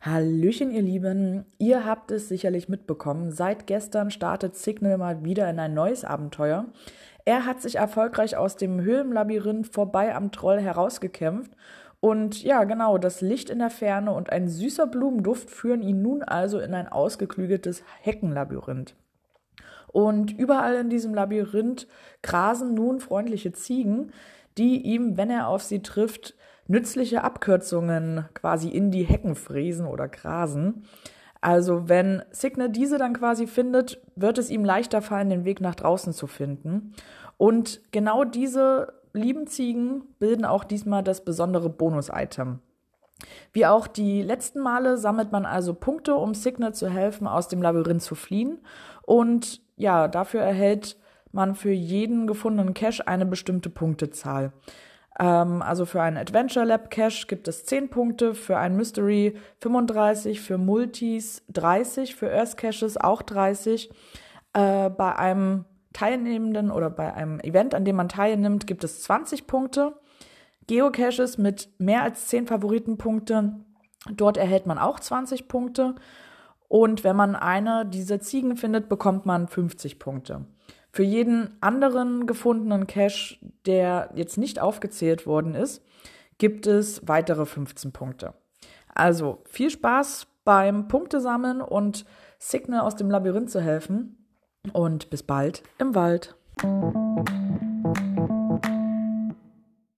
Hallöchen, ihr Lieben. Ihr habt es sicherlich mitbekommen. Seit gestern startet Signal mal wieder in ein neues Abenteuer. Er hat sich erfolgreich aus dem Höhlenlabyrinth vorbei am Troll herausgekämpft. Und ja, genau, das Licht in der Ferne und ein süßer Blumenduft führen ihn nun also in ein ausgeklügeltes Heckenlabyrinth. Und überall in diesem Labyrinth grasen nun freundliche Ziegen, die ihm, wenn er auf sie trifft, nützliche Abkürzungen quasi in die Hecken fräsen oder grasen. Also wenn Signe diese dann quasi findet, wird es ihm leichter fallen, den Weg nach draußen zu finden. Und genau diese lieben Ziegen bilden auch diesmal das besondere Bonus-Item. Wie auch die letzten Male sammelt man also Punkte, um Signe zu helfen, aus dem Labyrinth zu fliehen. Und ja, dafür erhält man für jeden gefundenen Cache eine bestimmte Punktezahl. Ähm, also für einen Adventure Lab Cache gibt es 10 Punkte, für ein Mystery 35, für Multis 30, für Earth Caches auch 30. Äh, bei einem Teilnehmenden oder bei einem Event, an dem man teilnimmt, gibt es 20 Punkte. Geocaches mit mehr als 10 Favoritenpunkte, dort erhält man auch 20 Punkte. Und wenn man eine dieser Ziegen findet, bekommt man 50 Punkte. Für jeden anderen gefundenen Cache, der jetzt nicht aufgezählt worden ist, gibt es weitere 15 Punkte. Also viel Spaß beim Punktesammeln und Signal aus dem Labyrinth zu helfen. Und bis bald im Wald.